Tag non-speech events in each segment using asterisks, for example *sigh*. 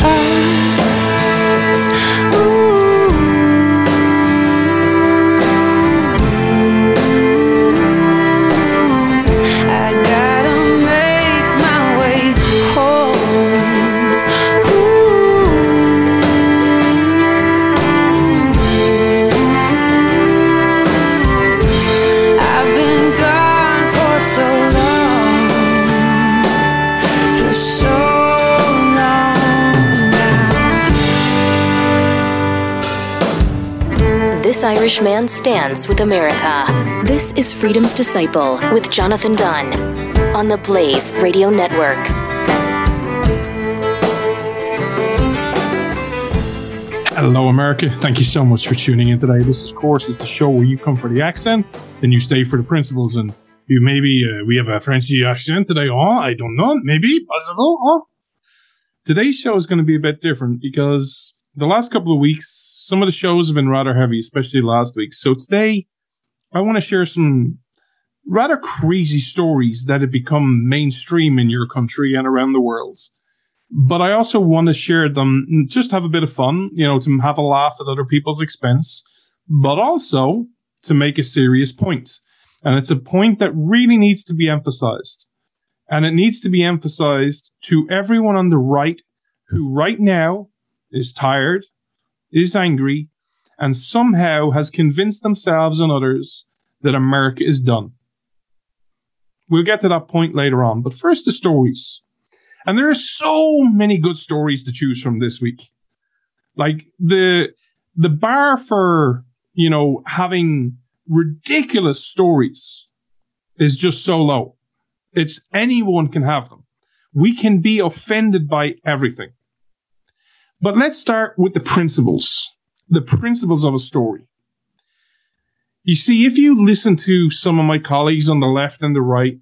I Irish man stands with America. This is Freedom's Disciple with Jonathan Dunn on the Blaze Radio Network. Hello, America. Thank you so much for tuning in today. This, of course, is the show where you come for the accent, then you stay for the principles, and you maybe uh, we have a Frenchy accent today. Oh, I don't know. Maybe possible. Oh, today's show is going to be a bit different because the last couple of weeks some of the shows have been rather heavy, especially last week. So today, I want to share some rather crazy stories that have become mainstream in your country and around the world. But I also want to share them, just have a bit of fun, you know, to have a laugh at other people's expense, but also to make a serious point. And it's a point that really needs to be emphasized. And it needs to be emphasized to everyone on the right who right now is tired is angry, and somehow has convinced themselves and others that America is done. We'll get to that point later on, but first the stories. And there are so many good stories to choose from this week. Like the the bar for, you know, having ridiculous stories is just so low. It's anyone can have them. We can be offended by everything. But let's start with the principles, the principles of a story. You see, if you listen to some of my colleagues on the left and the right,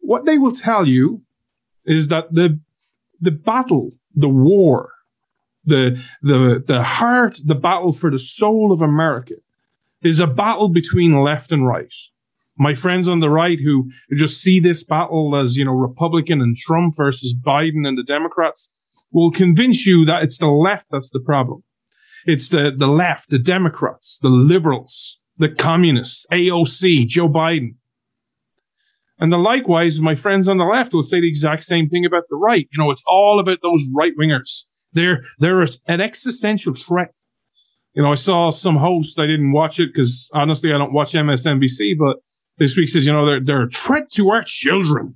what they will tell you is that the the battle, the war, the the the heart, the battle for the soul of America is a battle between left and right. My friends on the right who, just see this battle as, you know, Republican and Trump versus Biden and the Democrats, will convince you that it's the left that's the problem. It's the, the left, the Democrats, the liberals, the communists, AOC, Joe Biden. And the likewise, my friends on the left will say the exact same thing about the right. You know, it's all about those right wingers. They're they're an existential threat. You know, I saw some host. I didn't watch it because honestly, I don't watch MSNBC. But this week says, you know, they're they're a threat to our children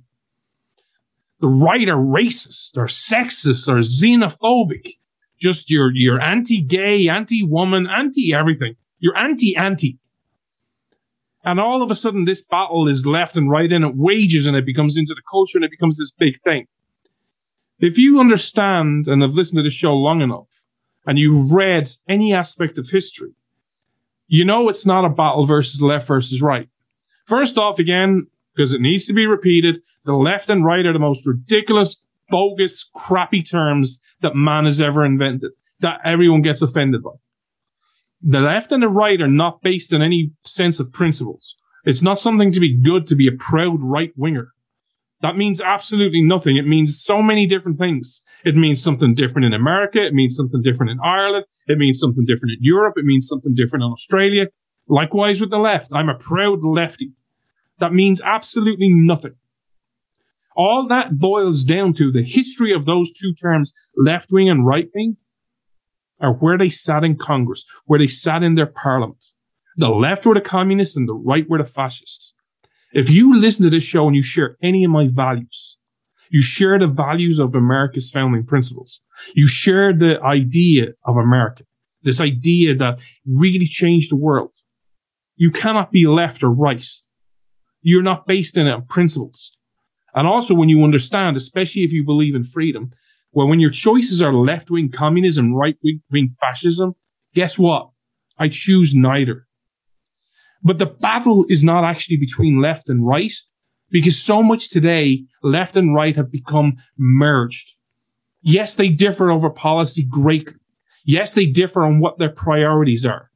the right are racist or sexist or xenophobic. Just you're you're anti-gay, anti-woman, anti-everything. You're anti-anti. And all of a sudden, this battle is left and right, and it wages, and it becomes into the culture, and it becomes this big thing. If you understand and have listened to the show long enough, and you've read any aspect of history, you know it's not a battle versus left versus right. First off, again, because it needs to be repeated, the left and right are the most ridiculous, bogus, crappy terms that man has ever invented that everyone gets offended by. The left and the right are not based on any sense of principles. It's not something to be good to be a proud right winger. That means absolutely nothing. It means so many different things. It means something different in America. It means something different in Ireland. It means something different in Europe. It means something different in Australia. Likewise with the left. I'm a proud lefty. That means absolutely nothing. All that boils down to the history of those two terms, left wing and right wing, are where they sat in Congress, where they sat in their parliament. The left were the communists and the right were the fascists. If you listen to this show and you share any of my values, you share the values of America's founding principles. You share the idea of America, this idea that really changed the world. You cannot be left or right. You're not based in it on principles. And also when you understand, especially if you believe in freedom, well, when your choices are left wing communism, right wing fascism, guess what? I choose neither. But the battle is not actually between left and right because so much today, left and right have become merged. Yes, they differ over policy greatly. Yes, they differ on what their priorities are.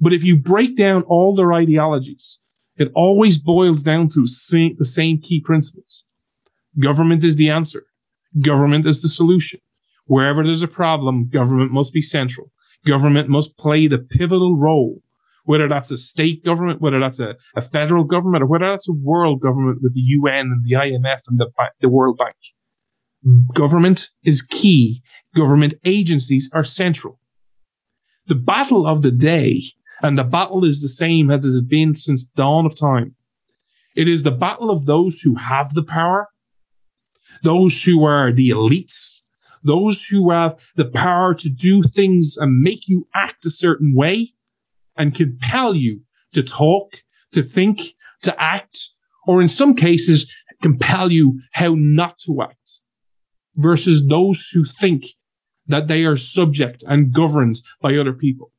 But if you break down all their ideologies, it always boils down to the same key principles. Government is the answer. Government is the solution. Wherever there's a problem, government must be central. Government must play the pivotal role, whether that's a state government, whether that's a, a federal government, or whether that's a world government with the UN and the IMF and the, the World Bank. Government is key. Government agencies are central. The battle of the day, and the battle is the same as it has been since dawn of time. It is the battle of those who have the power, those who are the elites, those who have the power to do things and make you act a certain way and compel you to talk, to think, to act, or in some cases, compel you how not to act versus those who think that they are subject and governed by other people.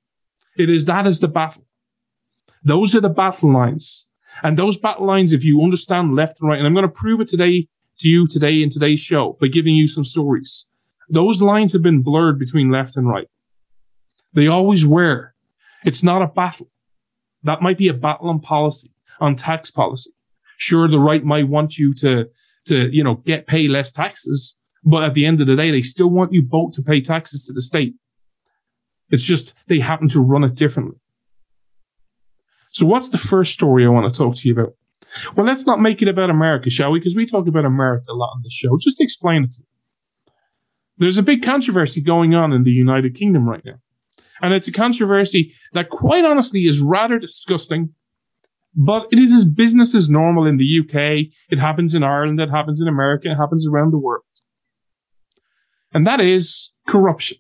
It is that is the battle. Those are the battle lines. And those battle lines, if you understand left and right, and I'm going to prove it today to you today in today's show by giving you some stories. Those lines have been blurred between left and right. They always were. It's not a battle. That might be a battle on policy, on tax policy. Sure, the right might want you to, to, you know, get pay less taxes, but at the end of the day, they still want you both to pay taxes to the state. It's just they happen to run it differently. So what's the first story I want to talk to you about? Well, let's not make it about America, shall we? Because we talk about America a lot on the show. Just explain it to me. There's a big controversy going on in the United Kingdom right now. And it's a controversy that, quite honestly, is rather disgusting. But it is as business as normal in the UK. It happens in Ireland. It happens in America. It happens around the world. And that is corruption.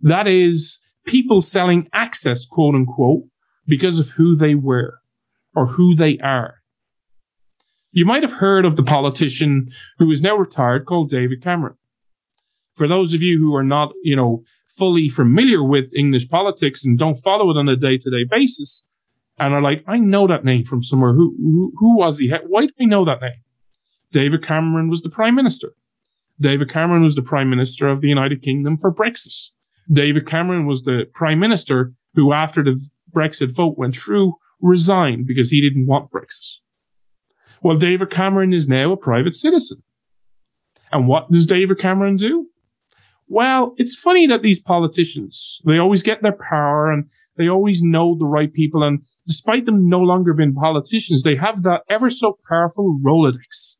That is people selling access, quote unquote, because of who they were or who they are. You might have heard of the politician who is now retired called David Cameron. For those of you who are not, you know, fully familiar with English politics and don't follow it on a day-to-day basis, and are like, I know that name from somewhere. Who who, who was he? Why do I know that name? David Cameron was the prime minister. David Cameron was the prime minister of the United Kingdom for Brexit. David Cameron was the prime minister who, after the Brexit vote went through, resigned because he didn't want Brexit. Well, David Cameron is now a private citizen. And what does David Cameron do? Well, it's funny that these politicians, they always get their power and they always know the right people. And despite them no longer being politicians, they have that ever so powerful Rolodex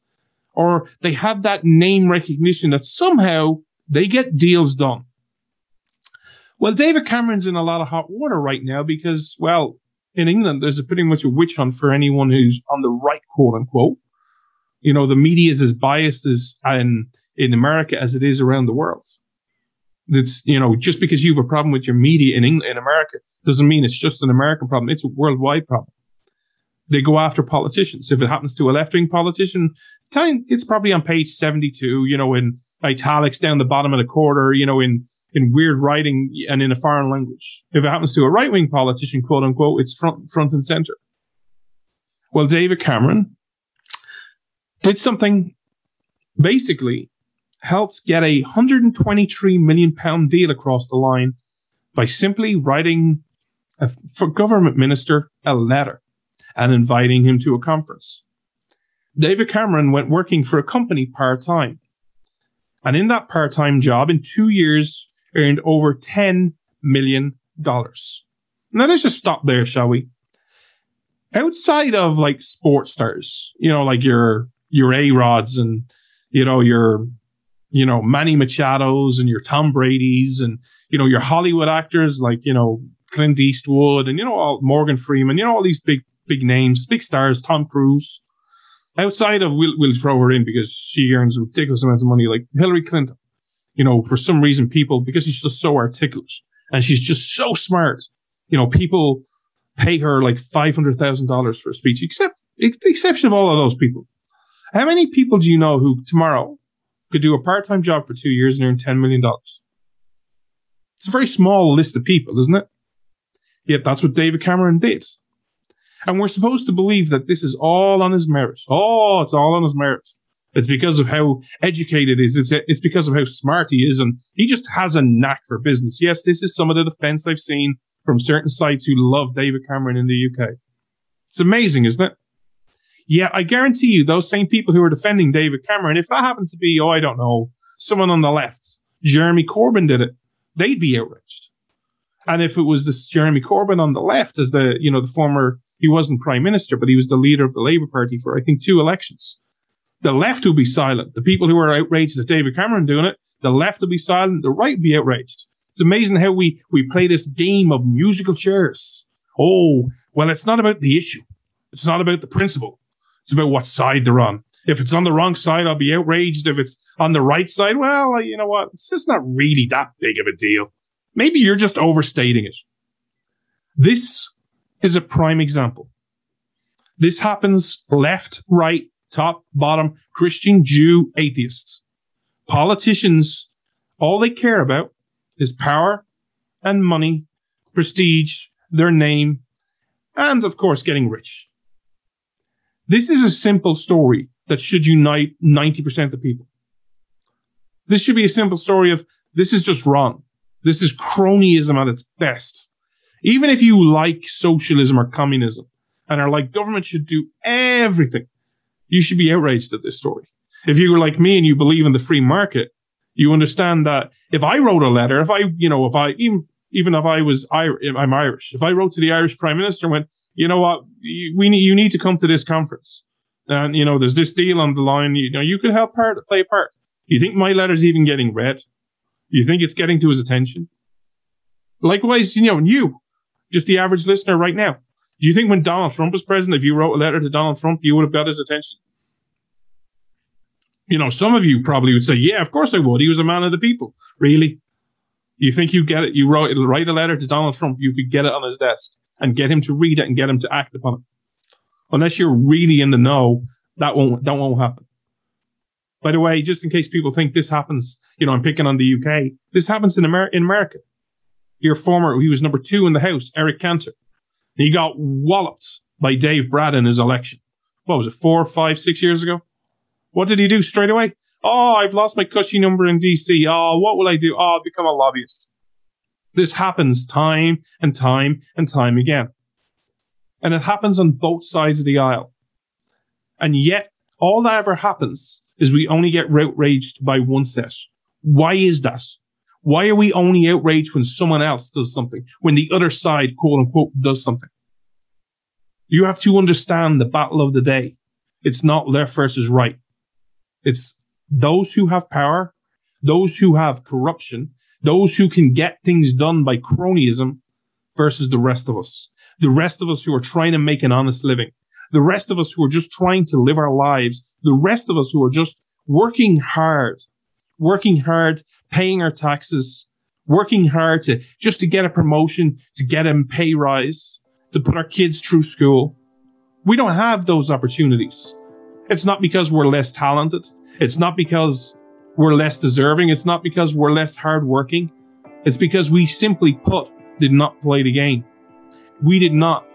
or they have that name recognition that somehow they get deals done. Well, David Cameron's in a lot of hot water right now because, well, in England, there's a pretty much a witch hunt for anyone who's on the right, quote unquote. You know, the media is as biased as in, in America as it is around the world. It's, you know, just because you have a problem with your media in England, in America, doesn't mean it's just an American problem. It's a worldwide problem. They go after politicians. If it happens to a left wing politician, it's probably on page 72, you know, in italics down the bottom of the quarter, you know, in in weird writing and in a foreign language. If it happens to a right wing politician, quote unquote, it's front, front and center. Well, David Cameron did something basically helped get a 123 million pound deal across the line by simply writing a, for government minister a letter and inviting him to a conference. David Cameron went working for a company part time. And in that part time job, in two years, earned over $10 million. Now let's just stop there, shall we? Outside of like sports stars, you know, like your your A Rods and you know your you know Manny Machados and your Tom Brady's and you know your Hollywood actors like you know Clint Eastwood and you know all Morgan Freeman, you know all these big big names, big stars, Tom Cruise. Outside of we'll, we'll throw her in because she earns ridiculous amounts of money, like Hillary Clinton you know, for some reason, people, because she's just so articulate and she's just so smart, you know, people pay her like $500,000 for a speech, except, the exception of all of those people. How many people do you know who tomorrow could do a part time job for two years and earn $10 million? It's a very small list of people, isn't it? Yet that's what David Cameron did. And we're supposed to believe that this is all on his merit. Oh, it's all on his merit. It's because of how educated he is. It's, it's because of how smart he is. And he just has a knack for business. Yes, this is some of the defense I've seen from certain sites who love David Cameron in the UK. It's amazing, isn't it? Yeah, I guarantee you, those same people who are defending David Cameron, if that happens to be, oh, I don't know, someone on the left, Jeremy Corbyn did it, they'd be outraged. And if it was this Jeremy Corbyn on the left, as the you know the former, he wasn't prime minister, but he was the leader of the Labour Party for I think two elections. The left will be silent. The people who are outraged that David Cameron doing it, the left will be silent. The right will be outraged. It's amazing how we we play this game of musical chairs. Oh, well, it's not about the issue. It's not about the principle. It's about what side they're on. If it's on the wrong side, I'll be outraged. If it's on the right side, well, you know what? It's just not really that big of a deal. Maybe you're just overstating it. This is a prime example. This happens left, right, top, bottom, Christian, Jew, atheists. Politicians, all they care about is power and money, prestige, their name, and of course, getting rich. This is a simple story that should unite 90% of people. This should be a simple story of this is just wrong. This is cronyism at its best. Even if you like socialism or communism and are like government should do everything, you should be outraged at this story. If you were like me and you believe in the free market, you understand that if I wrote a letter, if I, you know, if I even even if I was Irish, I'm Irish, if I wrote to the Irish Prime Minister and went, you know what, we need, you need to come to this conference, and you know, there's this deal on the line. You know, you could help part play a part. You think my letter's even getting read? You think it's getting to his attention? Likewise, you know, and you, just the average listener right now. Do you think when Donald Trump was president, if you wrote a letter to Donald Trump, you would have got his attention? You know, some of you probably would say, yeah, of course I would. He was a man of the people. Really? You think you get it? You wrote, write a letter to Donald Trump, you could get it on his desk and get him to read it and get him to act upon it. Unless you're really in the know, that won't, that won't happen. By the way, just in case people think this happens, you know, I'm picking on the UK. This happens in, in America. Your former, he was number two in the House, Eric Cantor. He got walloped by Dave Brat in his election. What was it, four, five, six years ago? What did he do straight away? Oh, I've lost my cushy number in DC. Oh, what will I do? Oh, I'll become a lobbyist. This happens time and time and time again. And it happens on both sides of the aisle. And yet, all that ever happens is we only get outraged by one set. Why is that? Why are we only outraged when someone else does something, when the other side, quote unquote, does something? You have to understand the battle of the day. It's not left versus right. It's those who have power, those who have corruption, those who can get things done by cronyism versus the rest of us. The rest of us who are trying to make an honest living the rest of us who are just trying to live our lives, the rest of us who are just working hard, working hard, paying our taxes, working hard to just to get a promotion, to get a pay rise, to put our kids through school. We don't have those opportunities. It's not because we're less talented. It's not because we're less deserving. It's not because we're less hardworking. It's because we simply put did not play the game. We did not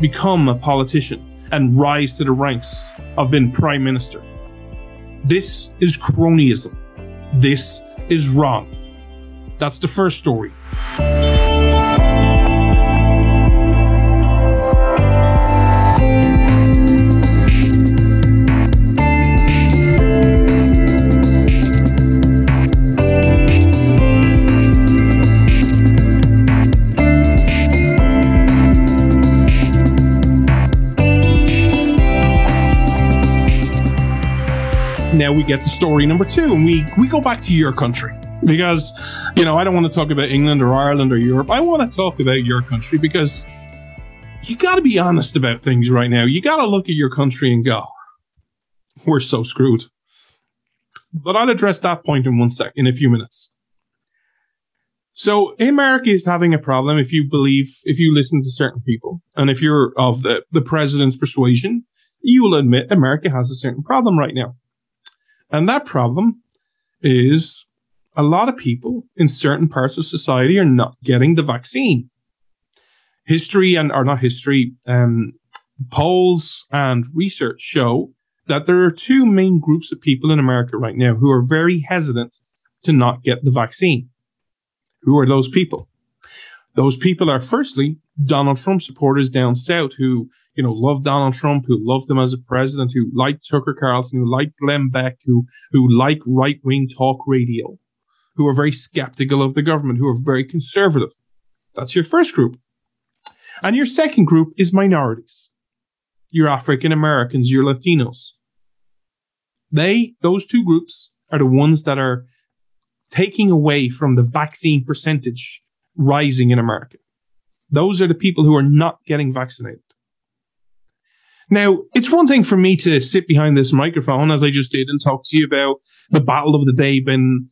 become a politician and rise to the ranks of being prime minister. This is cronyism. This is wrong. That's the first story. Now we get to story number two, and we we go back to your country because you know I don't want to talk about England or Ireland or Europe. I want to talk about your country because you got to be honest about things right now. You got to look at your country and go, "We're so screwed." But I'll address that point in one sec in a few minutes. So America is having a problem if you believe, if you listen to certain people, and if you're of the, the president's persuasion, you will admit America has a certain problem right now. And that problem is a lot of people in certain parts of society are not getting the vaccine. History and, or not history, um, polls and research show that there are two main groups of people in America right now who are very hesitant to not get the vaccine. Who are those people? Those people are firstly Donald Trump supporters down south who you know, loved Donald Trump, who loved him as a president, who liked Tucker Carlson, who liked Glenn Beck, who who liked right wing talk radio. who are very skeptical of the government, who are very conservative. That's your first group. And your second group is minorities. Your African Americans, your Latinos. They, those two groups, are the ones that are taking away from the vaccine percentage rising in America. Those are the people who are not getting vaccinated. Now, it's one thing for me to sit behind this microphone, as I just did, and talk to you about the battle of the day being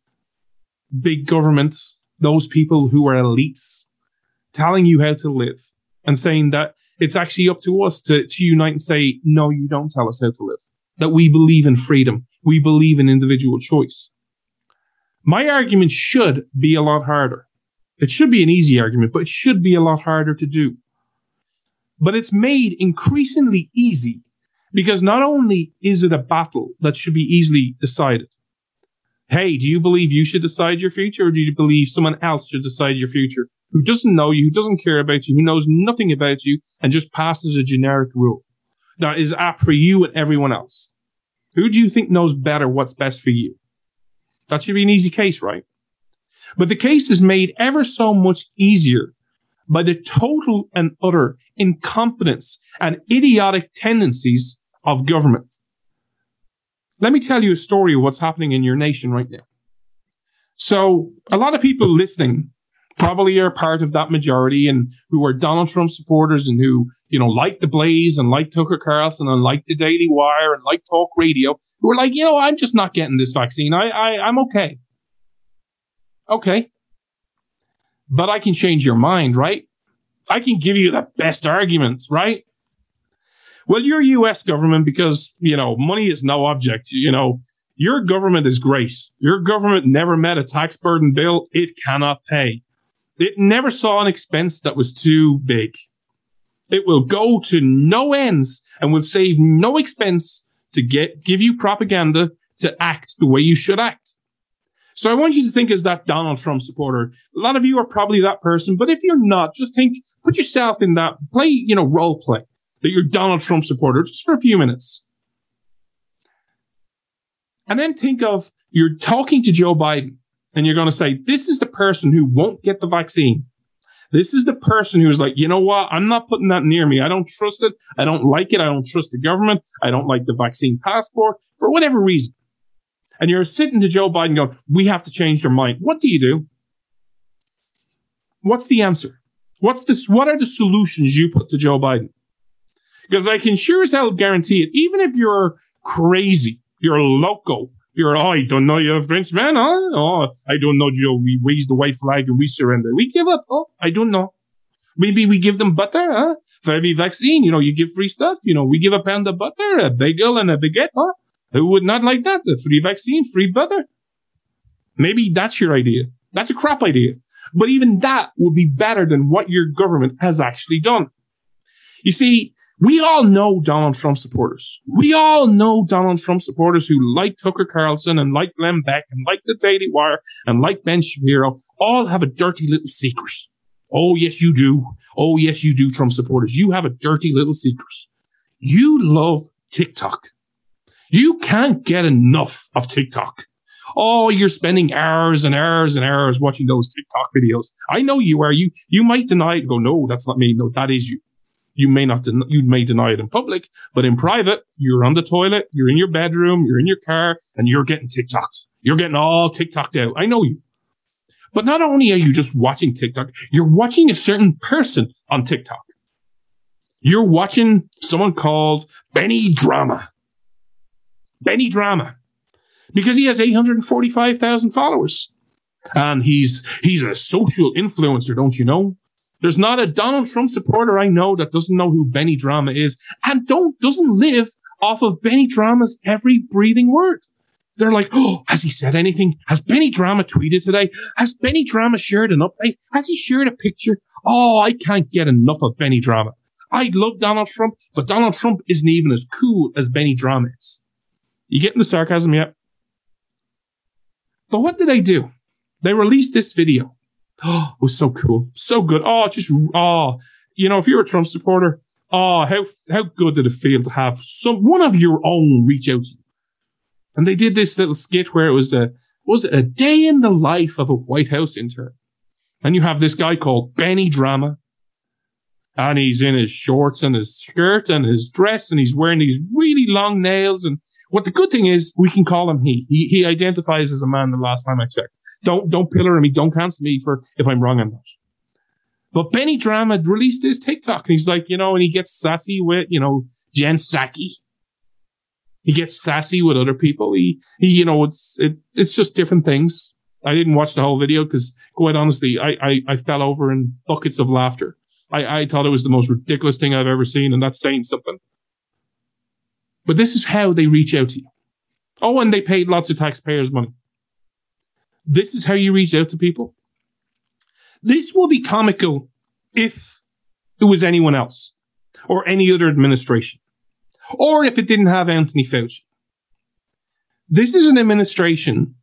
big government, those people who are elites, telling you how to live and saying that it's actually up to us to, to unite and say, no, you don't tell us how to live. That we believe in freedom. We believe in individual choice. My argument should be a lot harder. It should be an easy argument, but it should be a lot harder to do. But it's made increasingly easy because not only is it a battle that should be easily decided. Hey, do you believe you should decide your future or do you believe someone else should decide your future who doesn't know you, who doesn't care about you, who knows nothing about you and just passes a generic rule that is apt for you and everyone else? Who do you think knows better what's best for you? That should be an easy case, right? But the case is made ever so much easier by the total and utter incompetence and idiotic tendencies of government. Let me tell you a story of what's happening in your nation right now. So, a lot of people listening probably are part of that majority and who are Donald Trump supporters and who, you know, like the Blaze and like Tucker Carlson and like the Daily Wire and like talk radio, who are like, you know, I'm just not getting this vaccine. I, I I'm okay. Okay. But I can change your mind, right? I can give you the best arguments, right? Well, your US government, because, you know, money is no object, you know, your government is grace. Your government never met a tax burden bill it cannot pay. It never saw an expense that was too big. It will go to no ends and will save no expense to get give you propaganda to act the way you should act. So I want you to think as that Donald Trump supporter. A lot of you are probably that person, but if you're not, just think, put yourself in that, play, you know, role play that you're Donald Trump supporter just for a few minutes. And then think of you're talking to Joe Biden and you're going to say, this is the person who won't get the vaccine. This is the person who's like, you know what? I'm not putting that near me. I don't trust it. I don't like it. I don't trust the government. I don't like the vaccine passport for whatever reason and you're sitting to Joe Biden going, we have to change their mind. What do you do? What's the answer? What's this? What are the solutions you put to Joe Biden? Because I can sure as hell guarantee it, even if you're crazy, you're loco, you're, oh, I don't know, you're a Frenchman, huh? Oh, I don't know, Joe. We raise the white flag and we surrender. We give up. Oh, I don't know. Maybe we give them butter, huh? For every vaccine, you know, you give free stuff. You know, we give a pound of butter, a bagel, and a baguette, huh? Who would not like that? The free vaccine, free butter. Maybe that's your idea. That's a crap idea. But even that would be better than what your government has actually done. You see, we all know Donald Trump supporters. We all know Donald Trump supporters who like Tucker Carlson and like Glenn Beck and like the Daily Wire and like Ben Shapiro all have a dirty little secret. Oh, yes, you do. Oh, yes, you do, Trump supporters. You have a dirty little secret. You love TikTok. You can't get enough of TikTok. Oh, you're spending hours and hours and hours watching those TikTok videos. I know you are. You you might deny it. Go, no, that's not me. No, that is you. You may not. Den- you may deny it in public, but in private, you're on the toilet, you're in your bedroom, you're in your car, and you're getting TikToks. You're getting all TikToked out. I know you. But not only are you just watching TikTok, you're watching a certain person on TikTok. You're watching someone called Benny Drama. Benny Drama, because he has 845,000 followers. And he's he's a social influencer, don't you know? There's not a Donald Trump supporter I know that doesn't know who Benny Drama is and don't doesn't live off of Benny Drama's every breathing word. They're like, oh, has he said anything? Has Benny Drama tweeted today? Has Benny Drama shared an update? Has he shared a picture? Oh, I can't get enough of Benny Drama. I love Donald Trump, but Donald Trump isn't even as cool as Benny Drama is. You getting the sarcasm yet? But what did they do? They released this video. Oh, *gasps* it was so cool. So good. Oh, just, oh, you know, if you're a Trump supporter, oh, how, how good did it feel to have some, one of your own reach out to you? And they did this little skit where it was a, was it a day in the life of a White House intern? And you have this guy called Benny Drama, and he's in his shorts and his skirt and his dress, and he's wearing these really long nails. And what the good thing is, we can call him he. He, he identifies as a man. The last time I checked, don't don't pillar me, don't cancel me for if I'm wrong on that. But Benny Drama released his TikTok, and he's like, you know, and he gets sassy with you know Jen Psaki. He gets sassy with other people. He, he, you know, it's it, it's just different things. I didn't watch the whole video because, quite honestly, I, I, I fell over in buckets of laughter. I, I thought it was the most ridiculous thing I've ever seen, and that's saying something. But this is how they reach out to you. Oh, and they paid lots of taxpayers' money. This is how you reach out to people. This will be comical if it was anyone else or any other administration or if it didn't have Anthony Fauci. This is an administration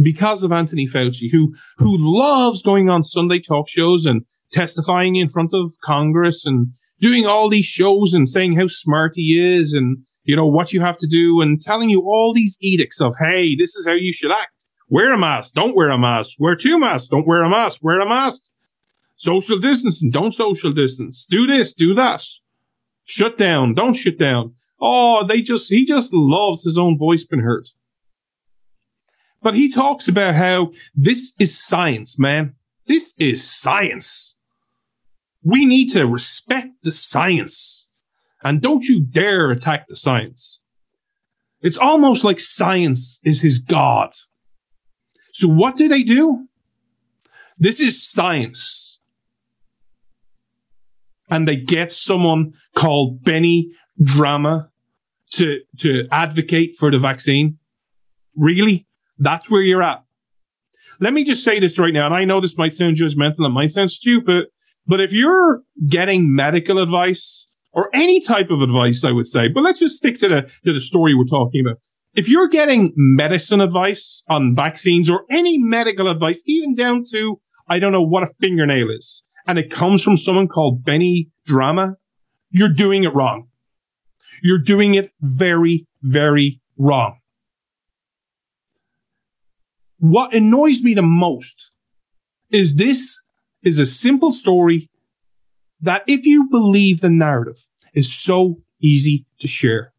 because of Anthony Fauci, who who loves going on Sunday talk shows and testifying in front of Congress and doing all these shows and saying how smart he is and you know what you have to do and telling you all these edicts of hey, this is how you should act. Wear a mask, don't wear a mask. Wear two masks, don't wear a mask. Wear a mask. Social distancing, don't social distance. Do this, do that. Shut down, don't shut down. Oh, they just he just loves his own voice being heard. But he talks about how this is science, man. This is science. We need to respect the science. And don't you dare attack the science. It's almost like science is his God. So what do they do? This is science. And they get someone called Benny Drama to to advocate for the vaccine? Really? That's where you're at. Let me just say this right now, and I know this might sound judgmental, it might sound stupid, but if you're getting medical advice or any type of advice, I would say, but let's just stick to the to the story we're talking about. If you're getting medicine advice on vaccines or any medical advice, even down to I don't know what a fingernail is, and it comes from someone called Benny Drama, you're doing it wrong. You're doing it very, very wrong. What annoys me the most is this is a simple story that if you believe the narrative is so easy to share.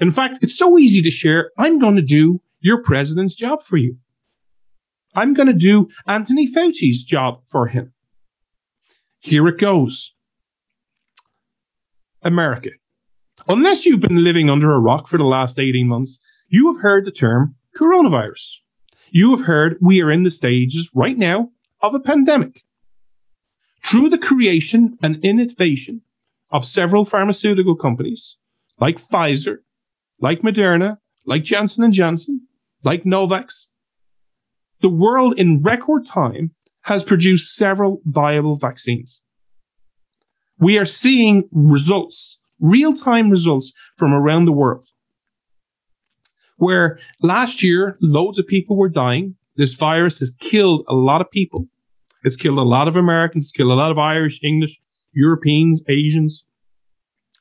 In fact, it's so easy to share. I'm going to do your president's job for you. I'm going to do Anthony Fauci's job for him. Here it goes. America. Unless you've been living under a rock for the last 18 months, you have heard the term coronavirus. You have heard we are in the stages right now of a pandemic. Through the creation and innovation of several pharmaceutical companies like Pfizer, like Moderna, like Johnson and Johnson, like Novavax, the world in record time has produced several viable vaccines. We are seeing results real time results from around the world. Where last year, loads of people were dying. This virus has killed a lot of people. It's killed a lot of Americans, it's killed a lot of Irish, English, Europeans, Asians.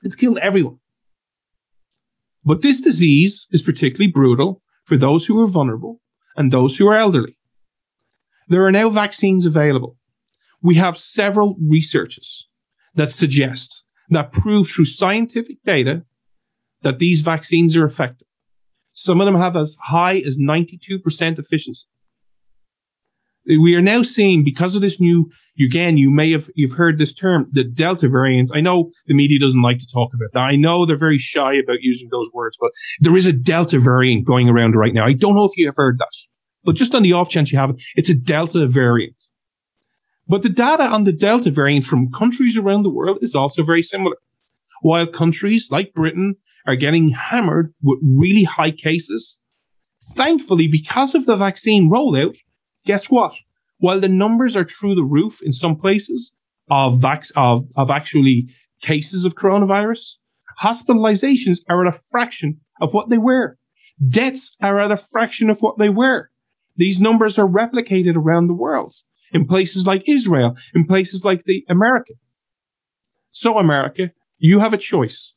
It's killed everyone. But this disease is particularly brutal for those who are vulnerable and those who are elderly. There are now vaccines available. We have several researches that suggest that prove through scientific data that these vaccines are effective. Some of them have as high as 92% efficiency. We are now seeing because of this new, again, you may have, you've heard this term, the Delta variant. I know the media doesn't like to talk about that. I know they're very shy about using those words, but there is a Delta variant going around right now. I don't know if you have heard that, but just on the off chance you haven't, it's a Delta variant. But the data on the Delta variant from countries around the world is also very similar. While countries like Britain are getting hammered with really high cases, thankfully, because of the vaccine rollout, guess what? While the numbers are through the roof in some places of, vac- of, of actually cases of coronavirus, hospitalizations are at a fraction of what they were. Deaths are at a fraction of what they were. These numbers are replicated around the world in places like Israel, in places like the America. So America, you have a choice.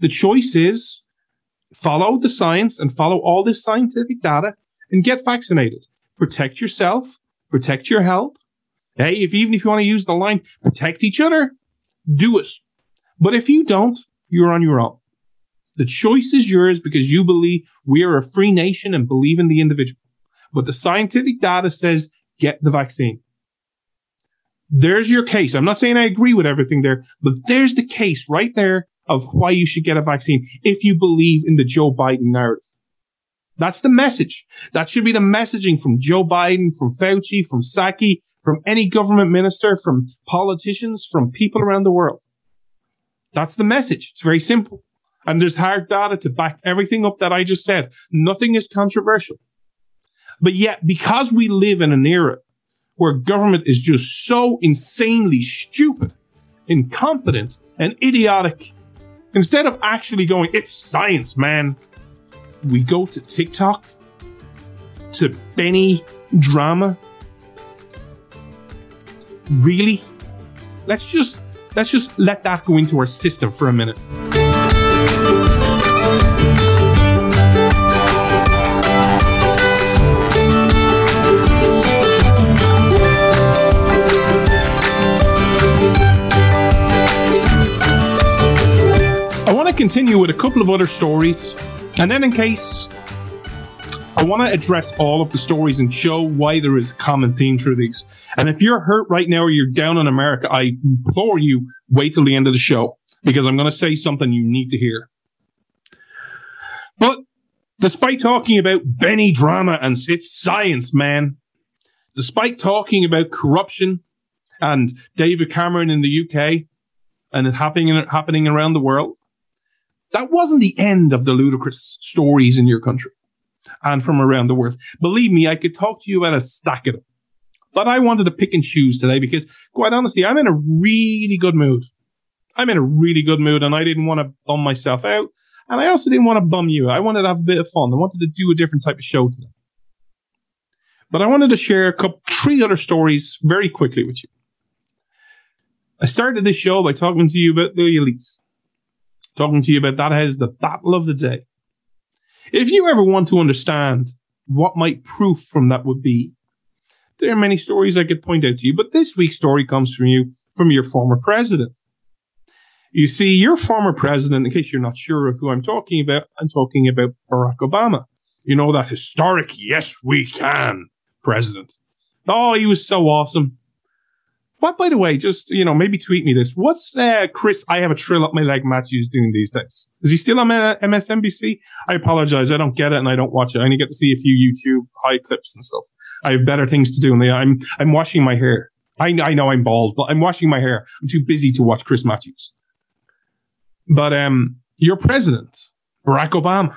The choice is follow the science and follow all this scientific data and get vaccinated. Protect yourself, protect your health. Hey, if even if you want to use the line, protect each other, do it. But if you don't, you're on your own. The choice is yours because you believe we are a free nation and believe in the individual. But the scientific data says get the vaccine. There's your case. I'm not saying I agree with everything there, but there's the case right there of why you should get a vaccine if you believe in the Joe Biden narrative. That's the message. That should be the messaging from Joe Biden, from Fauci, from Psaki, from any government minister, from politicians, from people around the world. That's the message. It's very simple. And there's hard data to back everything up that I just said. Nothing is controversial. But yet, because we live in an era where government is just so insanely stupid, incompetent, and idiotic, instead of actually going, it's science, man, we go to TikTok, to Benny drama. Really? Let's just let's just let that go into our system for a minute. I want to continue with a couple of other stories, and then in case I want to address all of the stories and show why there is a common theme through these. And if you're hurt right now or you're down on America, I implore you wait till the end of the show because I'm going to say something you need to hear. But despite talking about Benny drama and it's science, man, despite talking about corruption and David Cameron in the UK and it happening happening around the world, that wasn't the end of the ludicrous stories in your country and from around the world. Believe me, I could talk to you about a stack of them. But I wanted to pick and choose today because, quite honestly, I'm in a really good mood. I'm in a really good mood and I didn't want to bum myself out. And I also didn't want to bum you. I wanted to have a bit of fun. I wanted to do a different type of show today. But I wanted to share a couple, three other stories very quickly with you. I started this show by talking to you about the elites talking to you about that as the battle of the day. If you ever want to understand what might proof from that would be, there are many stories I could point out to you, but this week's story comes from you from your former president. You see, your former president, in case you're not sure of who I'm talking about, I'm talking about Barack Obama. You know, that historic, yes, we can president. Oh, he was so awesome. But by the way, just you know, maybe tweet me this. What's uh, Chris? I have a trill up my leg. Matthews doing these days. Is he still on MSNBC? I apologize. I don't get it and I don't watch it. I only get to see a few YouTube high clips and stuff. I have better things to do. And I'm I'm washing my hair. I I know I'm bald, but I'm washing my hair. I'm too busy to watch Chris Matthews. But um, your president, Barack Obama.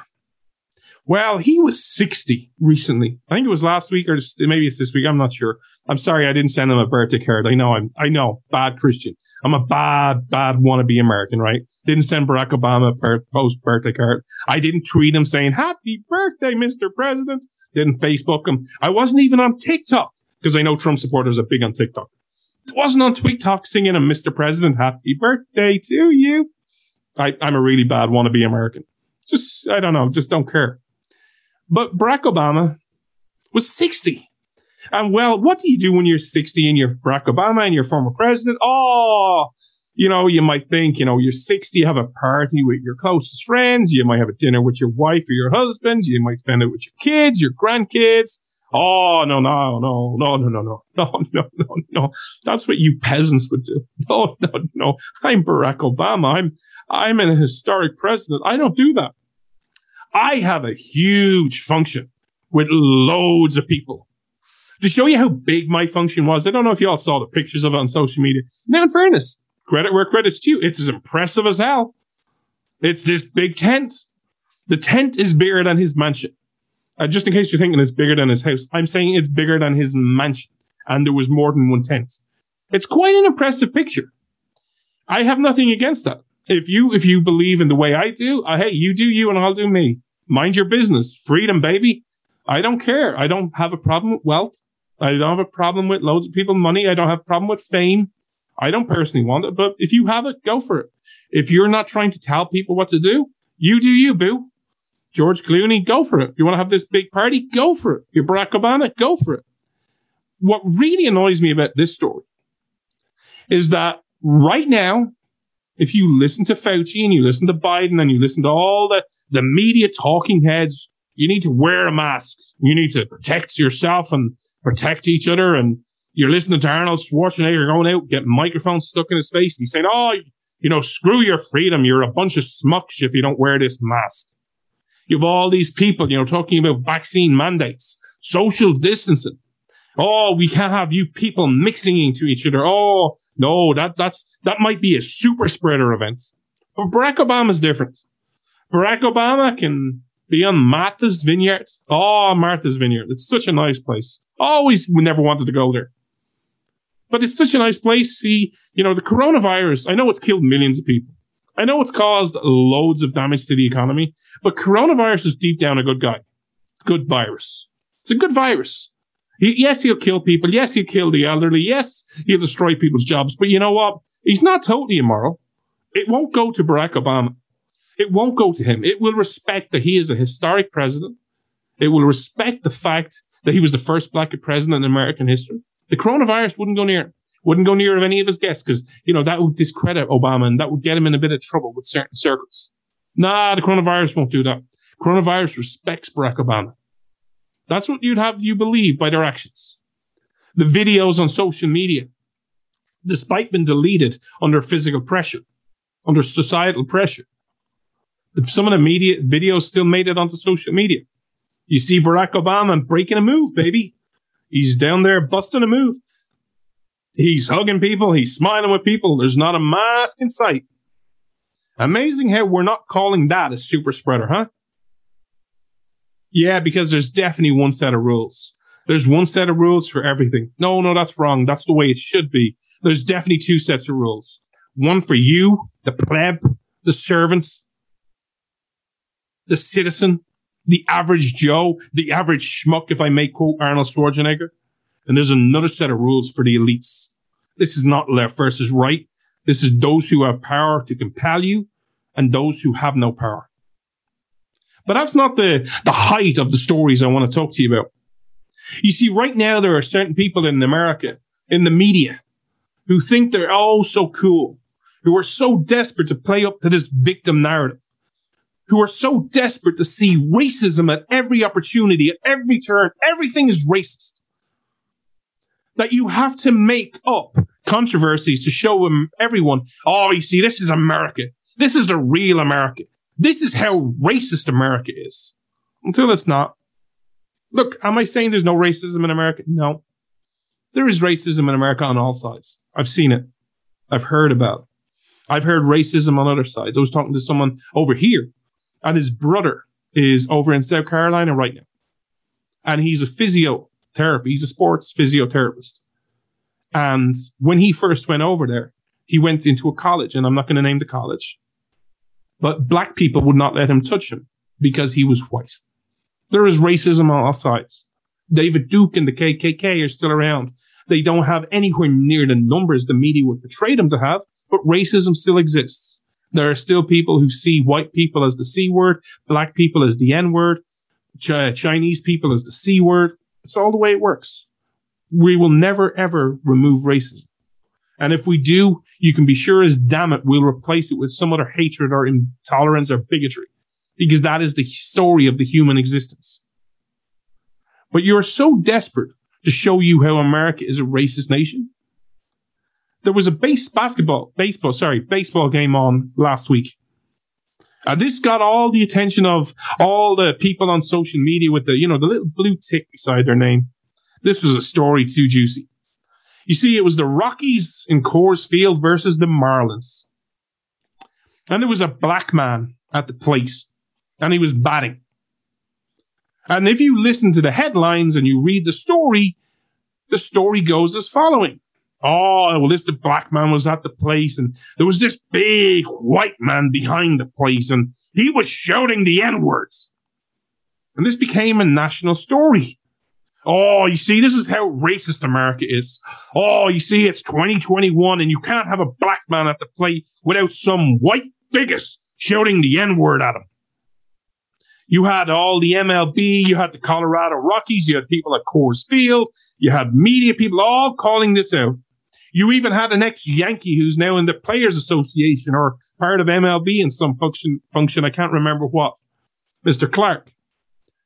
Well, he was 60 recently. I think it was last week or maybe it's this week. I'm not sure. I'm sorry I didn't send him a birthday card. I know I'm, I know, bad Christian. I'm a bad, bad wannabe American, right? Didn't send Barack Obama a post birthday card. I didn't tweet him saying, happy birthday, Mr. President. Didn't Facebook him. I wasn't even on TikTok because I know Trump supporters are big on TikTok. It wasn't on TikTok singing a Mr. President, happy birthday to you. I, I'm a really bad wannabe American. Just, I don't know, just don't care. But Barack Obama was 60. And well, what do you do when you're 60 and you're Barack Obama and you're former president? Oh, you know, you might think, you know, you're 60, you have a party with your closest friends. You might have a dinner with your wife or your husband. You might spend it with your kids, your grandkids. Oh, no, no, no, no, no, no, no, no, *laughs* no, no, no. That's what you peasants would do. *laughs* No, no, no. I'm Barack Obama. I'm, I'm an historic president. I don't do that. I have a huge function with loads of people to show you how big my function was, I don't know if you all saw the pictures of it on social media. Now, in fairness, credit where credit's due. It's as impressive as hell. It's this big tent. The tent is bigger than his mansion. Uh, just in case you're thinking it's bigger than his house, I'm saying it's bigger than his mansion. And there was more than one tent. It's quite an impressive picture. I have nothing against that. If you if you believe in the way I do, uh, hey, you do you and I'll do me. Mind your business. Freedom, baby. I don't care. I don't have a problem with wealth. I don't have a problem with loads of people money. I don't have a problem with fame. I don't personally want it, but if you have it, go for it. If you're not trying to tell people what to do, you do you, boo. George Clooney, go for it. You want to have this big party? Go for it. You're Barack Obama? Go for it. What really annoys me about this story is that right now, if you listen to Fauci and you listen to Biden and you listen to all the, the media talking heads, you need to wear a mask. You need to protect yourself and protect each other. And you're listening to Arnold Schwarzenegger going out, getting microphones stuck in his face. And he's saying, Oh, you know, screw your freedom. You're a bunch of smucks if you don't wear this mask. You have all these people, you know, talking about vaccine mandates, social distancing. Oh, we can't have you people mixing into each other. Oh, no, that that's that might be a super spreader event. But Barack Obama's different. Barack Obama can be on Martha's Vineyard. Oh, Martha's Vineyard. It's such a nice place. Always we never wanted to go there. But it's such a nice place. See, you know, the coronavirus, I know it's killed millions of people. I know it's caused loads of damage to the economy, but coronavirus is deep down a good guy. Good virus. It's a good virus. He, yes, he'll kill people. Yes, he'll kill the elderly. Yes, he'll destroy people's jobs. But you know what? He's not totally immoral. It won't go to Barack Obama. It won't go to him. It will respect that he is a historic president. It will respect the fact that he was the first black president in American history. The coronavirus wouldn't go near wouldn't go near of any of his guests because, you know, that would discredit Obama and that would get him in a bit of trouble with certain circles. Nah, the coronavirus won't do that. Coronavirus respects Barack Obama. That's what you'd have you believe by their actions. The videos on social media, despite being deleted under physical pressure, under societal pressure, some of the media videos still made it onto social media. You see Barack Obama breaking a move, baby. He's down there busting a move. He's hugging people. He's smiling with people. There's not a mask in sight. Amazing how we're not calling that a super spreader, huh? Yeah, because there's definitely one set of rules. There's one set of rules for everything. No, no, that's wrong. That's the way it should be. There's definitely two sets of rules. One for you, the pleb, the servant, the citizen, the average Joe, the average schmuck, if I may quote Arnold Schwarzenegger. And there's another set of rules for the elites. This is not left versus right. This is those who have power to compel you and those who have no power. But that's not the, the height of the stories I want to talk to you about. You see, right now, there are certain people in America, in the media, who think they're all so cool, who are so desperate to play up to this victim narrative, who are so desperate to see racism at every opportunity, at every turn. Everything is racist that you have to make up controversies to show everyone, oh, you see, this is America. This is the real America. This is how racist America is. Until it's not. Look, am I saying there's no racism in America? No. There is racism in America on all sides. I've seen it. I've heard about it. I've heard racism on other sides. I was talking to someone over here, and his brother is over in South Carolina right now. And he's a physio therapy. He's a sports physiotherapist. And when he first went over there, he went into a college, and I'm not going to name the college, but black people would not let him touch him because he was white. There is racism on all sides. David Duke and the KKK are still around. They don't have anywhere near the numbers the media would portray them to have, but racism still exists. There are still people who see white people as the C word, black people as the N word, Ch- Chinese people as the C word. It's all the way it works. We will never ever remove racism. And if we do, you can be sure as damn it, we'll replace it with some other hatred or intolerance or bigotry because that is the story of the human existence. But you're so desperate to show you how America is a racist nation. There was a base basketball, baseball, sorry, baseball game on last week. And this got all the attention of all the people on social media with the, you know, the little blue tick beside their name. This was a story too juicy. You see, it was the Rockies in Coors Field versus the Marlins. And there was a black man at the place, and he was batting. And if you listen to the headlines and you read the story, the story goes as following. Oh, well, this the black man was at the place, and there was this big white man behind the place, and he was shouting the N words. And this became a national story. Oh, you see, this is how racist America is. Oh, you see, it's 2021, and you can't have a black man at the plate without some white bigot shouting the N word at him. You had all the MLB, you had the Colorado Rockies, you had people at Coors Field, you had media people all calling this out. You even had an ex Yankee who's now in the Players Association or part of MLB in some function. Function I can't remember what. Mr. Clark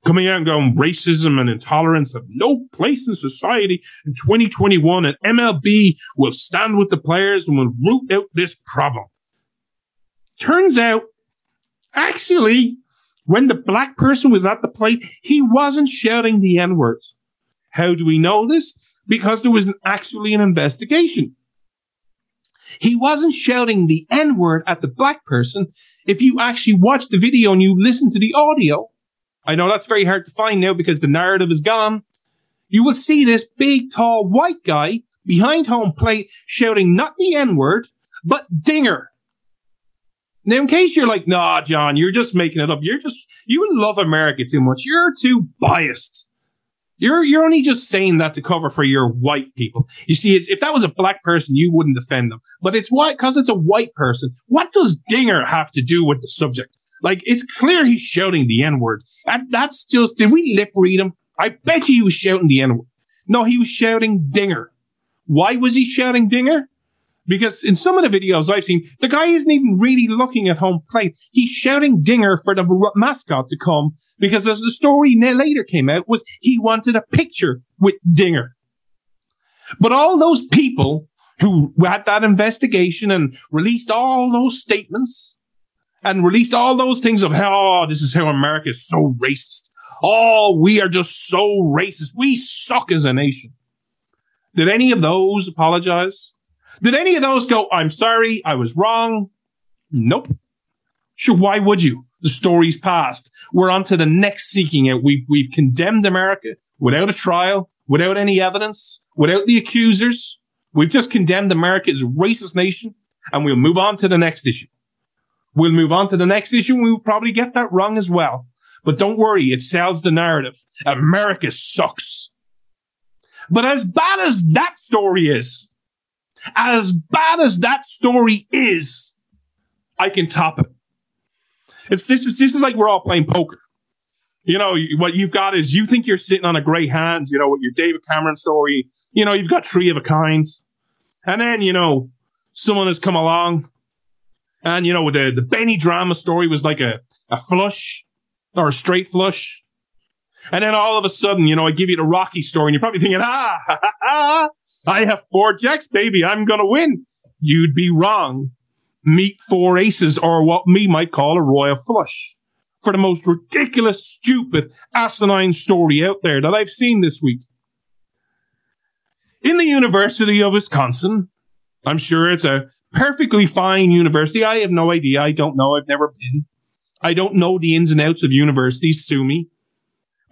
coming out and going racism and intolerance have no place in society in 2021, and MLB will stand with the players and will root out this problem. Turns out, actually, when the black person was at the plate, he wasn't shouting the N word. How do we know this? Because there was actually an investigation. He wasn't shouting the N word at the black person. If you actually watch the video and you listen to the audio, I know that's very hard to find now because the narrative is gone. You will see this big, tall, white guy behind home plate shouting not the N word, but dinger. Now, in case you're like, nah, John, you're just making it up. You're just, you love America too much. You're too biased. You're, you're only just saying that to cover for your white people. You see, if that was a black person, you wouldn't defend them. But it's white, because it's a white person. What does dinger have to do with the subject? Like, it's clear he's shouting the N word. That, that's just, did we lip read him? I bet you he was shouting the N word. No, he was shouting dinger. Why was he shouting dinger? Because in some of the videos I've seen, the guy isn't even really looking at home plate. He's shouting dinger for the mascot to come because as the story later came out was he wanted a picture with dinger. But all those people who had that investigation and released all those statements and released all those things of how oh, this is how America is so racist. Oh, we are just so racist. We suck as a nation. Did any of those apologize? Did any of those go, I'm sorry, I was wrong? Nope. Sure, why would you? The story's past. We're on to the next seeking out. We've, we've condemned America without a trial, without any evidence, without the accusers. We've just condemned America as a racist nation, and we'll move on to the next issue. We'll move on to the next issue we'll probably get that wrong as well. But don't worry, it sells the narrative. America sucks. But as bad as that story is, as bad as that story is, I can top it. It's this is this is like we're all playing poker. You know, what you've got is you think you're sitting on a great hand, you know, with your David Cameron story. You know, you've got three of a kind. And then, you know, someone has come along and, you know, the, the Benny drama story was like a, a flush or a straight flush. And then all of a sudden, you know, I give you the Rocky story and you're probably thinking, ah, ha, ha, ha, I have four jacks, baby. I'm going to win. You'd be wrong. Meet four aces or what me might call a royal flush for the most ridiculous, stupid, asinine story out there that I've seen this week. In the University of Wisconsin, I'm sure it's a perfectly fine university. I have no idea. I don't know. I've never been. I don't know the ins and outs of universities. Sue me.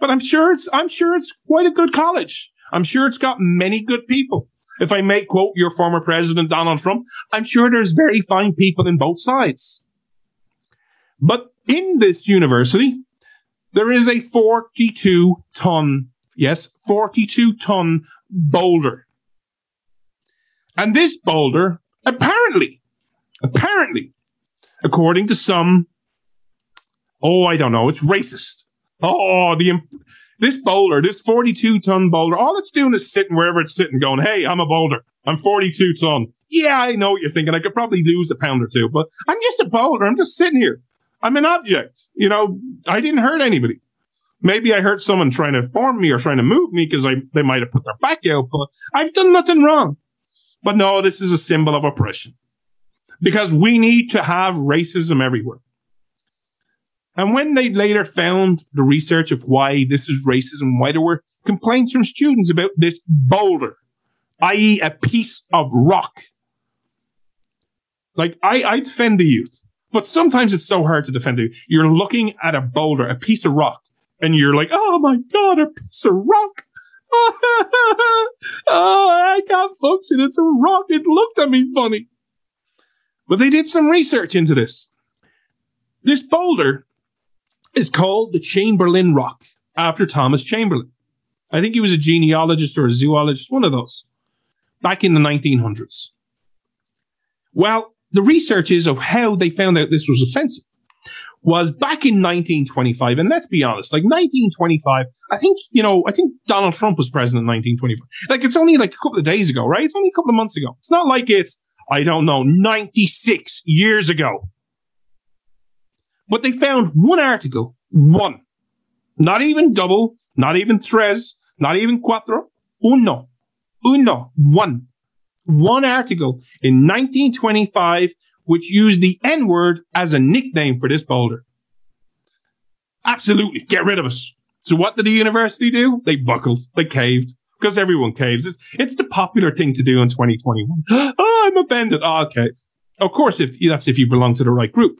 But I'm sure it's I'm sure it's quite a good college. I'm sure it's got many good people. If I may quote your former president Donald Trump, I'm sure there's very fine people in both sides. But in this university, there is a 42 ton, yes, 42 ton boulder. And this boulder Apparently, apparently, according to some, oh, I don't know, it's racist. Oh, the this boulder, this 42 ton boulder, all it's doing is sitting wherever it's sitting, going, "Hey, I'm a boulder. I'm 42 ton. Yeah, I know what you're thinking. I could probably lose a pound or two, but I'm just a boulder. I'm just sitting here. I'm an object. You know, I didn't hurt anybody. Maybe I hurt someone trying to form me or trying to move me because they might have put their back out, but I've done nothing wrong. But no, this is a symbol of oppression because we need to have racism everywhere. And when they later found the research of why this is racism, why there were complaints from students about this boulder, i.e., a piece of rock. Like, I, I defend the youth, but sometimes it's so hard to defend you. You're looking at a boulder, a piece of rock, and you're like, oh my God, a piece of rock. *laughs* oh, I can't function. It's a rock. It looked at me funny. But they did some research into this. This boulder is called the Chamberlin Rock after Thomas Chamberlin. I think he was a genealogist or a zoologist, one of those, back in the 1900s. Well, the research is of how they found out this was offensive was back in 1925. And let's be honest, like 1925, I think, you know, I think Donald Trump was president in 1925. Like it's only like a couple of days ago, right? It's only a couple of months ago. It's not like it's, I don't know, 96 years ago. But they found one article, one, not even double, not even tres, not even cuatro, uno, uno, one, one article in 1925 which used the N word as a nickname for this boulder. Absolutely, get rid of us. So what did the university do? They buckled, they caved, because everyone caves. It's, it's the popular thing to do in 2021. *gasps* I'm offended. Oh, okay. Of course, if that's if you belong to the right group.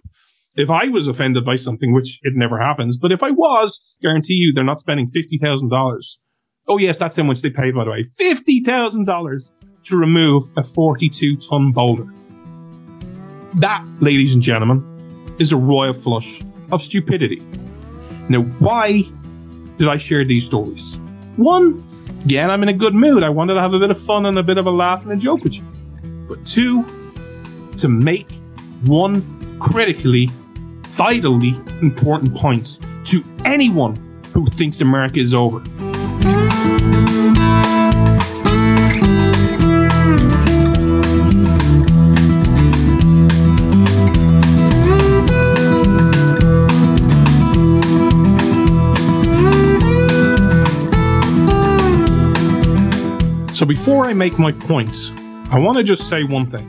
If I was offended by something, which it never happens, but if I was, guarantee you they're not spending fifty thousand dollars. Oh yes, that's how much they paid, by the way. Fifty thousand dollars to remove a forty-two ton boulder. That, ladies and gentlemen, is a royal flush of stupidity. Now, why did I share these stories? One, again, I'm in a good mood. I wanted to have a bit of fun and a bit of a laugh and a joke with you. But two, to make one critically, vitally important point to anyone who thinks America is over. So before I make my point, I want to just say one thing.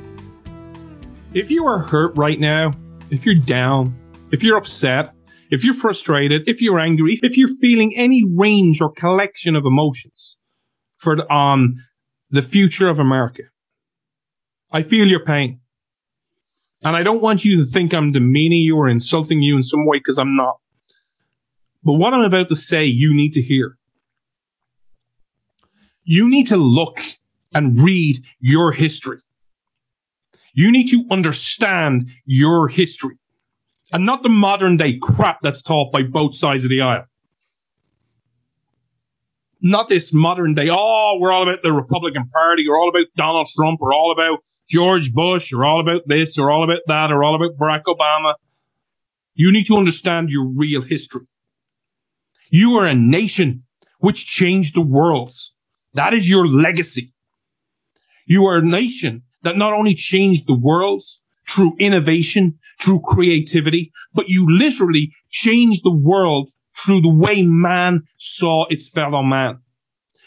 If you are hurt right now, if you're down, if you're upset, if you're frustrated, if you're angry, if you're feeling any range or collection of emotions for the, um, the future of America, I feel your pain. And I don't want you to think I'm demeaning you or insulting you in some way because I'm not. But what I'm about to say, you need to hear you need to look and read your history. You need to understand your history and not the modern day crap that's taught by both sides of the aisle. Not this modern day, oh, we're all about the Republican Party, or all about Donald Trump, or all about George Bush, or all about this, or all about that, or all about Barack Obama. You need to understand your real history. You are a nation which changed the world. That is your legacy. You are a nation that not only changed the world through innovation, through creativity, but you literally changed the world through the way man saw its fellow man.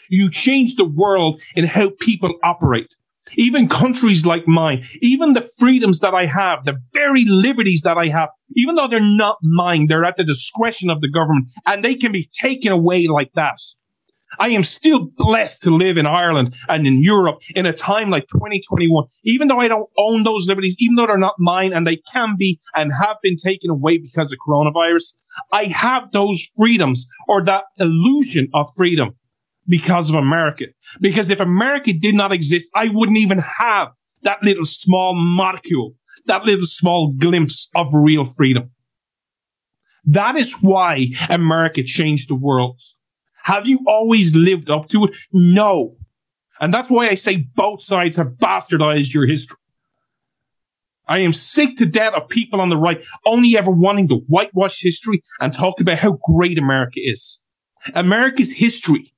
You changed the world in how people operate. Even countries like mine, even the freedoms that I have, the very liberties that I have, even though they're not mine, they're at the discretion of the government and they can be taken away like that. I am still blessed to live in Ireland and in Europe in a time like 2021, even though I don't own those liberties, even though they're not mine and they can be and have been taken away because of coronavirus. I have those freedoms or that illusion of freedom because of America. Because if America did not exist, I wouldn't even have that little small molecule, that little small glimpse of real freedom. That is why America changed the world. Have you always lived up to it? No. And that's why I say both sides have bastardized your history. I am sick to death of people on the right only ever wanting to whitewash history and talk about how great America is. America's history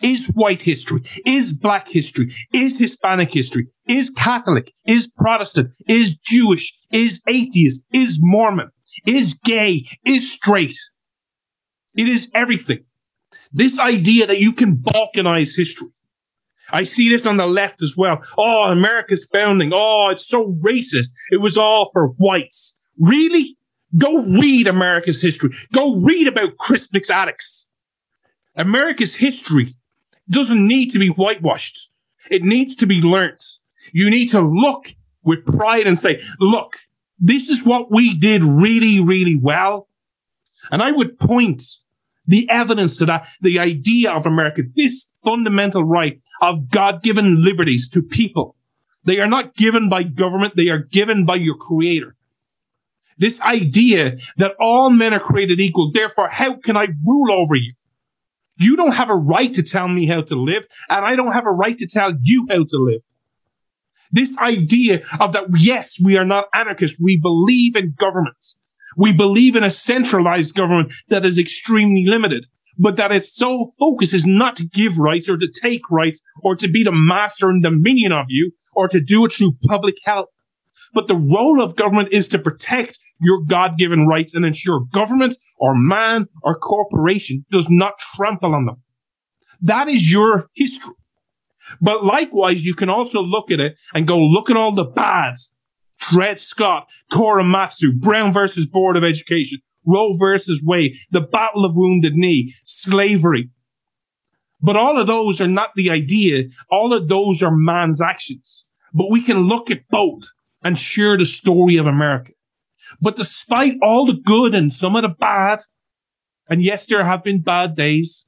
is white history, is black history, is Hispanic history, is Catholic, is Protestant, is Jewish, is atheist, is Mormon, is gay, is straight. It is everything. This idea that you can balkanize history. I see this on the left as well. Oh, America's founding. Oh, it's so racist. It was all for whites. Really? Go read America's history. Go read about Crispus Attucks. America's history doesn't need to be whitewashed. It needs to be learnt. You need to look with pride and say, look, this is what we did really, really well. And I would point the evidence to that, the idea of America, this fundamental right of God given liberties to people. They are not given by government. They are given by your creator. This idea that all men are created equal. Therefore, how can I rule over you? You don't have a right to tell me how to live, and I don't have a right to tell you how to live. This idea of that, yes, we are not anarchists. We believe in governments. We believe in a centralized government that is extremely limited, but that its sole focus is not to give rights or to take rights or to be the master and dominion of you or to do it through public health. But the role of government is to protect your God given rights and ensure government or man or corporation does not trample on them. That is your history. But likewise, you can also look at it and go, look at all the bads. Dred Scott, Korematsu, Brown versus Board of Education, Roe versus Wade, the Battle of Wounded Knee, slavery. But all of those are not the idea. All of those are man's actions. But we can look at both and share the story of America. But despite all the good and some of the bad, and yes, there have been bad days,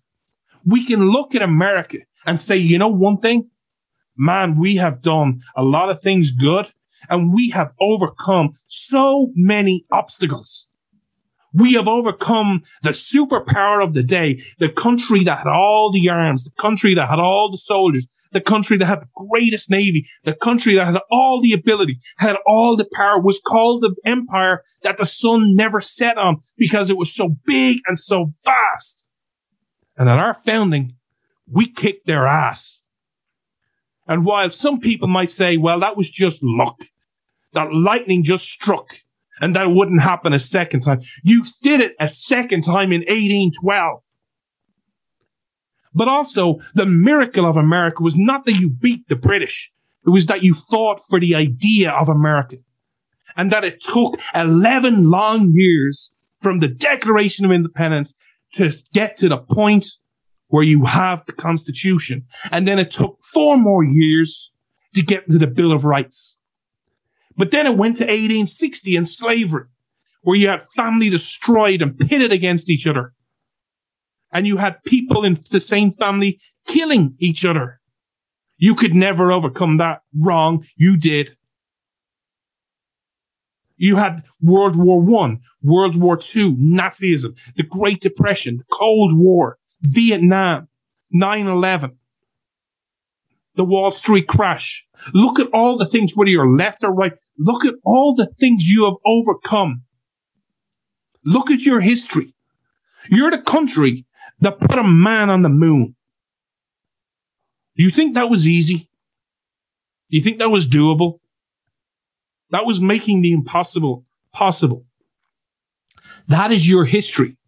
we can look at America and say, you know, one thing, man, we have done a lot of things good and we have overcome so many obstacles. We have overcome the superpower of the day, the country that had all the arms, the country that had all the soldiers, the country that had the greatest navy, the country that had all the ability, had all the power, was called the empire that the sun never set on because it was so big and so vast. And at our founding, we kicked their ass. And while some people might say, well, that was just luck, that lightning just struck and that wouldn't happen a second time. You did it a second time in 1812. But also, the miracle of America was not that you beat the British. It was that you fought for the idea of America. And that it took 11 long years from the Declaration of Independence to get to the point where you have the Constitution. And then it took four more years to get to the Bill of Rights. But then it went to 1860 and slavery, where you had family destroyed and pitted against each other. And you had people in the same family killing each other. You could never overcome that. Wrong. You did. You had World War One, World War Two, Nazism, the Great Depression, the Cold War, Vietnam, 9-11 the Wall Street crash. Look at all the things, whether you're left or right. Look at all the things you have overcome. Look at your history. You're the country that put a man on the moon. Do you think that was easy? Do you think that was doable? That was making the impossible possible. That is your history.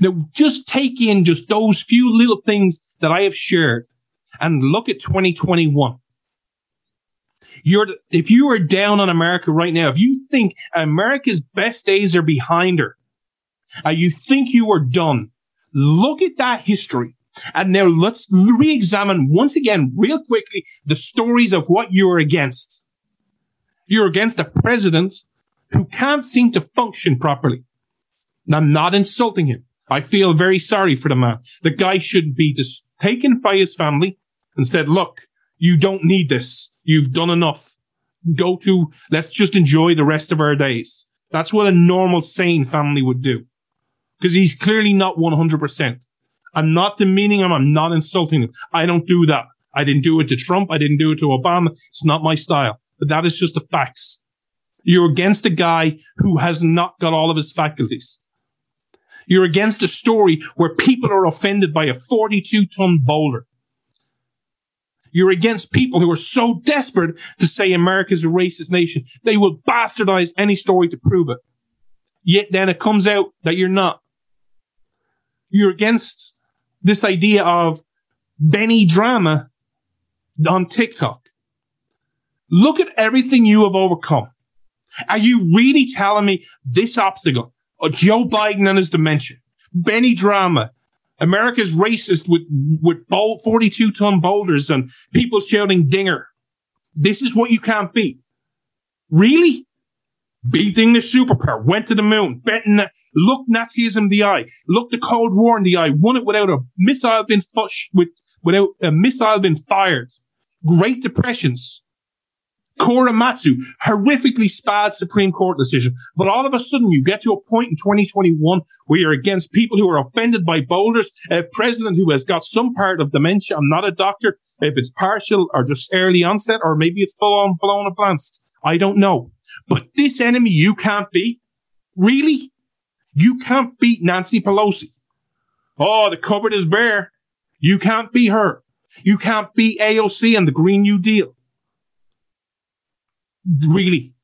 Now, just take in just those few little things that I have shared and look at 2021. You're, if you are down on America right now, if you think America's best days are behind her, uh, you think you are done, look at that history. And now let's re-examine once again, real quickly, the stories of what you're against. You're against a president who can't seem to function properly. And I'm not insulting him. I feel very sorry for the man. The guy should be just taken by his family and said, look, you don't need this. You've done enough. Go to, let's just enjoy the rest of our days. That's what a normal sane family would do. Because he's clearly not 100%. I'm not demeaning him. I'm not insulting him. I don't do that. I didn't do it to Trump. I didn't do it to Obama. It's not my style. But that is just the facts. You're against a guy who has not got all of his faculties. You're against a story where people are offended by a 42 ton boulder. You're against people who are so desperate to say America's a racist nation, they will bastardize any story to prove it. Yet then it comes out that you're not. You're against this idea of Benny drama on TikTok. Look at everything you have overcome. Are you really telling me this obstacle, or Joe Biden and his dementia, Benny drama, America's racist with with 42 ton boulders and people shouting dinger. This is what you can't beat. Really? Beating the superpower, went to the moon, betting, looked Nazism in the eye, looked the Cold War in the eye, won it without a missile being fush, with, without a missile being fired. Great depressions, Korematsu, horrifically bad Supreme Court decision. But all of a sudden, you get to a point in 2021 where you're against people who are offended by boulders, a president who has got some part of dementia. I'm not a doctor. If it's partial or just early onset, or maybe it's full on blown a blast. I don't know. But this enemy you can't be. Really? You can't beat Nancy Pelosi. Oh, the cupboard is bare. You can't beat her. You can't beat AOC and the Green New Deal. Really?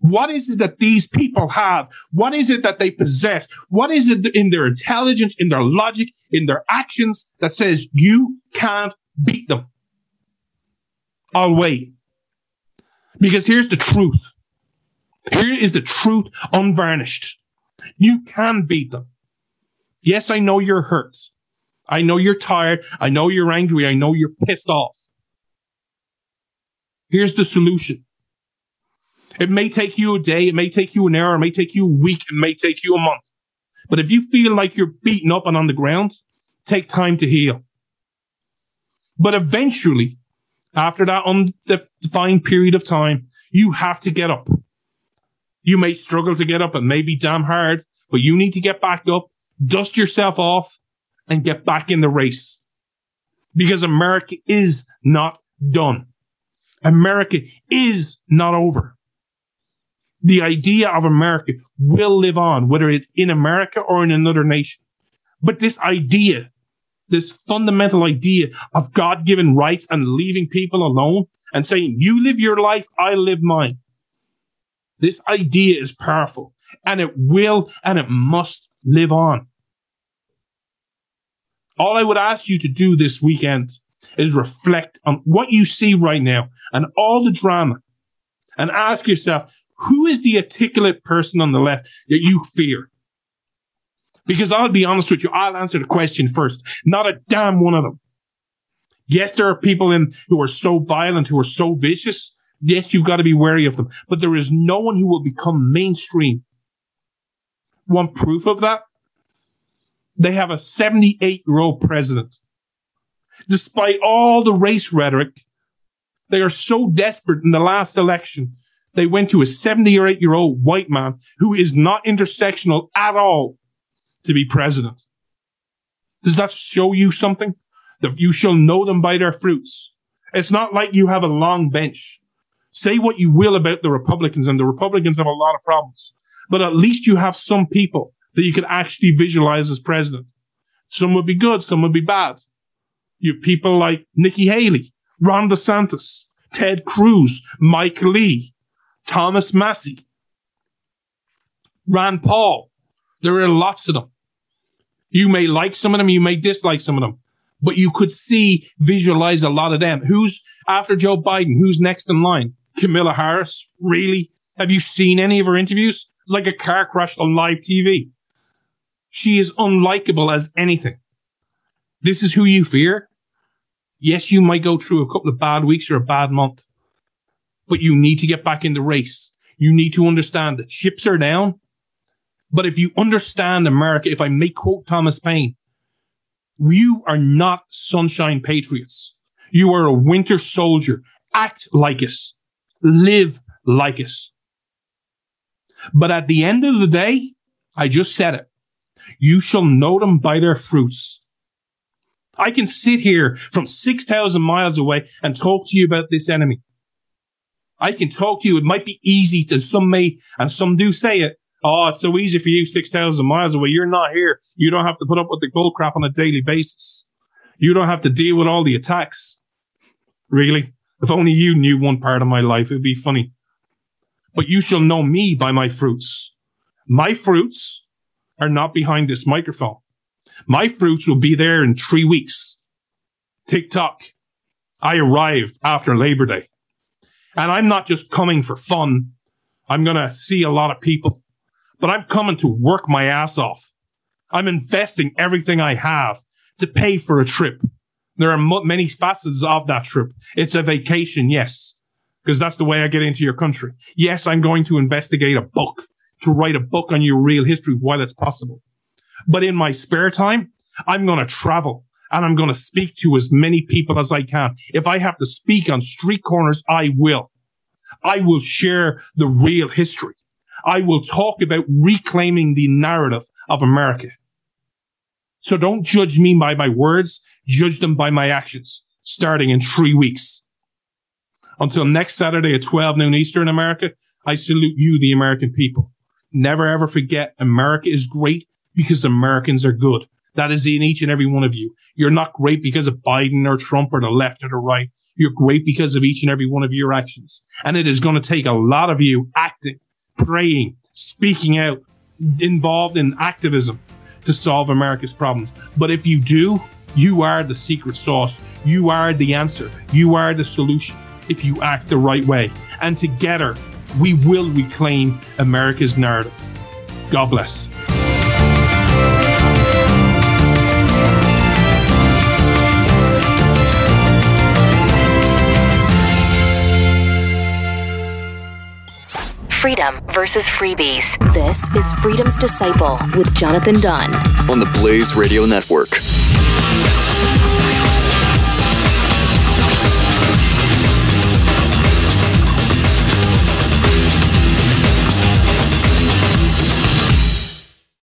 What is it that these people have? What is it that they possess? What is it in their intelligence, in their logic, in their actions that says you can't beat them? I'll wait. Because here's the truth. Here is the truth unvarnished. You can beat them. Yes, I know you're hurt. I know you're tired. I know you're angry. I know you're pissed off. Here's the solution. It may take you a day. It may take you an hour. It may take you a week. It may take you a month. But if you feel like you're beaten up and on the ground, take time to heal. But eventually, after that undefined period of time, you have to get up. You may struggle to get up. It may be damn hard, but you need to get back up, dust yourself off, and get back in the race. Because America is not done. America is not over. The idea of America will live on, whether it's in America or in another nation. But this idea, this fundamental idea of God given rights and leaving people alone and saying, you live your life, I live mine. This idea is powerful and it will and it must live on. All I would ask you to do this weekend is reflect on what you see right now and all the drama and ask yourself, who is the articulate person on the left that you fear? Because I'll be honest with you, I'll answer the question first. Not a damn one of them. Yes, there are people in who are so violent, who are so vicious. Yes, you've got to be wary of them. But there is no one who will become mainstream. One proof of that? They have a 78 year old president. Despite all the race rhetoric, they are so desperate in the last election. They went to a 78 year old white man who is not intersectional at all to be president. Does that show you something? That you shall know them by their fruits. It's not like you have a long bench. Say what you will about the Republicans, and the Republicans have a lot of problems, but at least you have some people that you can actually visualize as president. Some would be good, some would be bad. You have people like Nikki Haley, Ron DeSantis, Ted Cruz, Mike Lee, Thomas Massie, Rand Paul. There are lots of them. You may like some of them, you may dislike some of them, but you could see, visualize a lot of them. Who's after Joe Biden? Who's next in line? Kamala Harris? Really? Have you seen any of her interviews? It's like a car crash on live TV. She is unlikable as anything. This is who you fear. Yes, you might go through a couple of bad weeks or a bad month, but you need to get back in the race. You need to understand that ships are down. But if you understand America, if I may quote Thomas Paine, you are not sunshine patriots. You are a winter soldier. Act like us. Live like us. But at the end of the day, I just said it. You shall know them by their fruits. I can sit here from 6,000 miles away and talk to you about this enemy. I can talk to you. It might be easy to some may, and some do say it. Oh, it's so easy for you 6,000 miles away. You're not here. You don't have to put up with the bullcrap on a daily basis. You don't have to deal with all the attacks. Really? If only you knew one part of my life, it'd be funny. But you shall know me by my fruits. My fruits are not behind this microphone. My fruits will be there in three weeks. TikTok. I arrived after Labor Day. And I'm not just coming for fun. I'm going to see a lot of people, but I'm coming to work my ass off. I'm investing everything I have to pay for a trip. There are many facets of that trip. It's a vacation, yes, because that's the way I get into your country. Yes, I'm going to investigate a book to write a book on your real history while it's possible. But in my spare time, I'm going to travel and I'm going to speak to as many people as I can. If I have to speak on street corners, I will. I will share the real history. I will talk about reclaiming the narrative of America. So don't judge me by my words, judge them by my actions, starting in three weeks. Until next Saturday at 12 noon Eastern America, I salute you, the American people. Never ever forget America is great because Americans are good. That is in each and every one of you. You're not great because of Biden or Trump or the left or the right. You're great because of each and every one of your actions. And it is going to take a lot of you acting, praying, speaking out, involved in activism to solve America's problems. But if you do, you are the secret sauce. You are the answer. You are the solution if you act the right way. And together, we will reclaim America's narrative. God bless. Freedom versus freebies. This is Freedom's Disciple with Jonathan Dunn on the Blaze Radio Network.